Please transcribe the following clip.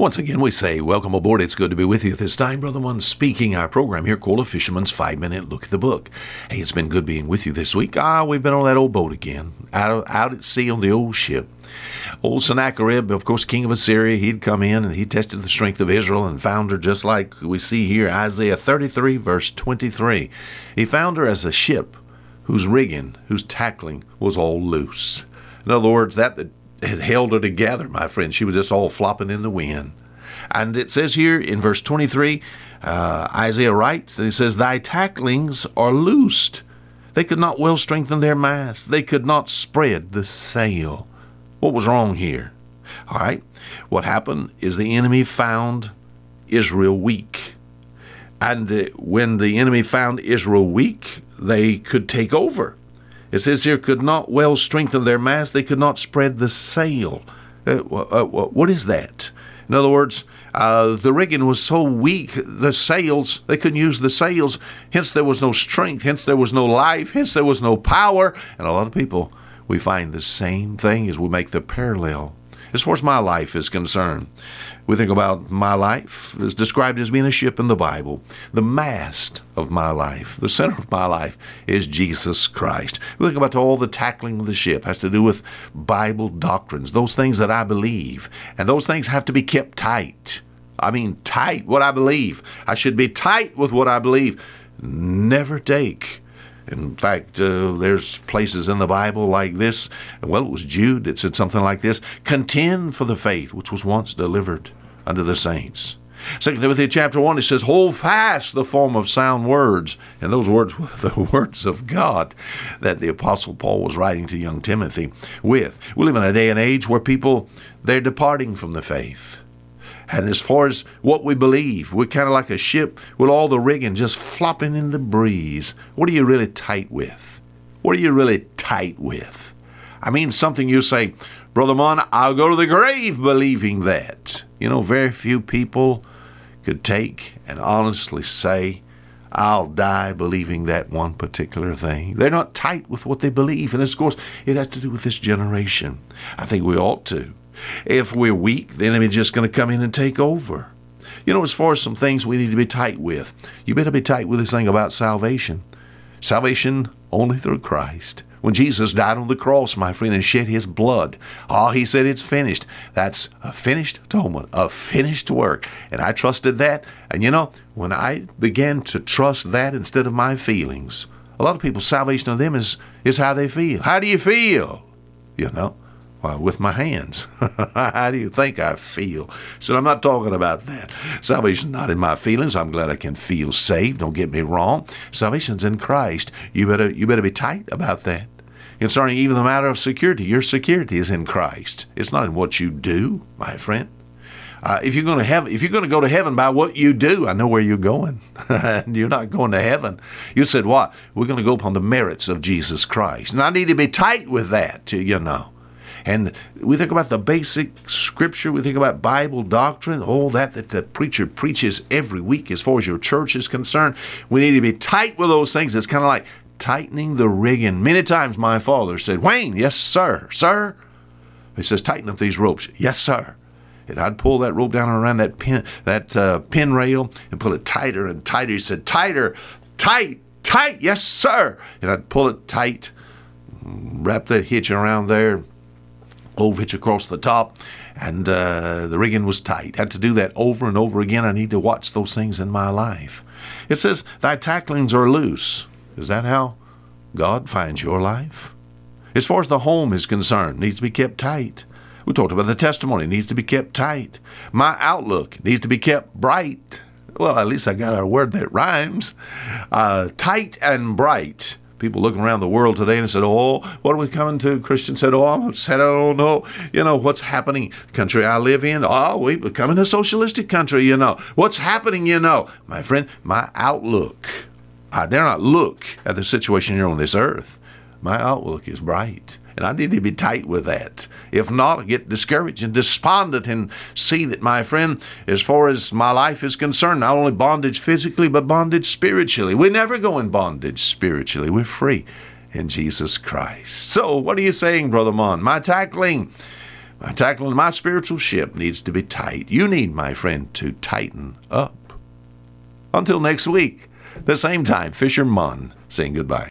Once again, we say welcome aboard. It's good to be with you this time. Brother One speaking our program here called A Fisherman's Five Minute Look at the Book. Hey, it's been good being with you this week. Ah, we've been on that old boat again, out, out at sea on the old ship. Old Sennacherib, of course, king of Assyria, he'd come in and he tested the strength of Israel and found her just like we see here, Isaiah 33, verse 23. He found her as a ship whose rigging, whose tackling was all loose. In other words, that that held her together, my friend. She was just all flopping in the wind. And it says here in verse 23, uh, Isaiah writes, and he says, Thy tacklings are loosed. They could not well strengthen their mast. They could not spread the sail. What was wrong here? All right. What happened is the enemy found Israel weak. And uh, when the enemy found Israel weak, they could take over. It says here, could not well strengthen their mast, they could not spread the sail. Uh, uh, what is that? In other words, uh, the rigging was so weak, the sails, they couldn't use the sails, hence there was no strength, hence there was no life, hence there was no power. And a lot of people, we find the same thing as we make the parallel. As far as my life is concerned, we think about my life as described as being a ship in the Bible. The mast of my life, the center of my life, is Jesus Christ. We think about all the tackling of the ship has to do with Bible doctrines, those things that I believe, and those things have to be kept tight. I mean, tight what I believe. I should be tight with what I believe. Never take in fact, uh, there's places in the Bible like this. Well, it was Jude that said something like this Contend for the faith which was once delivered unto the saints. Second Timothy chapter 1, it says, Hold fast the form of sound words. And those words were the words of God that the Apostle Paul was writing to young Timothy with. We live in a day and age where people, they're departing from the faith. And as far as what we believe, we're kind of like a ship with all the rigging just flopping in the breeze. What are you really tight with? What are you really tight with? I mean, something you say, Brother Mon, I'll go to the grave believing that. You know, very few people could take and honestly say, I'll die believing that one particular thing. They're not tight with what they believe. And of course, it has to do with this generation. I think we ought to. If we're weak, the enemy's just going to come in and take over. You know, as far as some things we need to be tight with, you better be tight with this thing about salvation. Salvation only through Christ. When Jesus died on the cross, my friend, and shed his blood, oh, he said it's finished. That's a finished atonement, a finished work. And I trusted that. And you know, when I began to trust that instead of my feelings, a lot of people, salvation of them is, is how they feel. How do you feel? You know? Well, with my hands. How do you think I feel? So I'm not talking about that. Salvation's not in my feelings. I'm glad I can feel saved. Don't get me wrong. Salvation's in Christ. You better you better be tight about that. Concerning even the matter of security, your security is in Christ. It's not in what you do, my friend. Uh, if you're going to have, if you're going to go to heaven by what you do, I know where you're going. you're not going to heaven. You said what? We're going to go upon the merits of Jesus Christ, and I need to be tight with that. You know. And we think about the basic scripture, we think about Bible doctrine, all that that the preacher preaches every week as far as your church is concerned. We need to be tight with those things. It's kind of like tightening the rigging. Many times my father said, Wayne, yes, sir, sir. He says, tighten up these ropes. Yes, sir. And I'd pull that rope down around that pin, that uh, pin rail and pull it tighter and tighter. He said, tighter, tight, tight. Yes, sir. And I'd pull it tight, wrap that hitch around there, hitch across the top, and uh, the rigging was tight. Had to do that over and over again. I need to watch those things in my life. It says, Thy tacklings are loose. Is that how God finds your life? As far as the home is concerned, needs to be kept tight. We talked about the testimony, needs to be kept tight. My outlook needs to be kept bright. Well, at least I got a word that rhymes. Uh, tight and bright people looking around the world today and said, "Oh, what are we coming to?" Christians said, "Oh, I'm upset. I don't know. You know what's happening. Country I live in. Oh, we're becoming a socialistic country. You know what's happening. You know, my friend, my outlook. I dare not look at the situation here on this earth. My outlook is bright. And I need to be tight with that. If not, I get discouraged and despondent and see that, my friend, as far as my life is concerned, not only bondage physically, but bondage spiritually. We never go in bondage spiritually. We're free in Jesus Christ. So, what are you saying, Brother Mon? My tackling My tackling my spiritual ship needs to be tight. You need, my friend, to tighten up. Until next week, the same time, Fisherman saying goodbye.